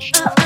change.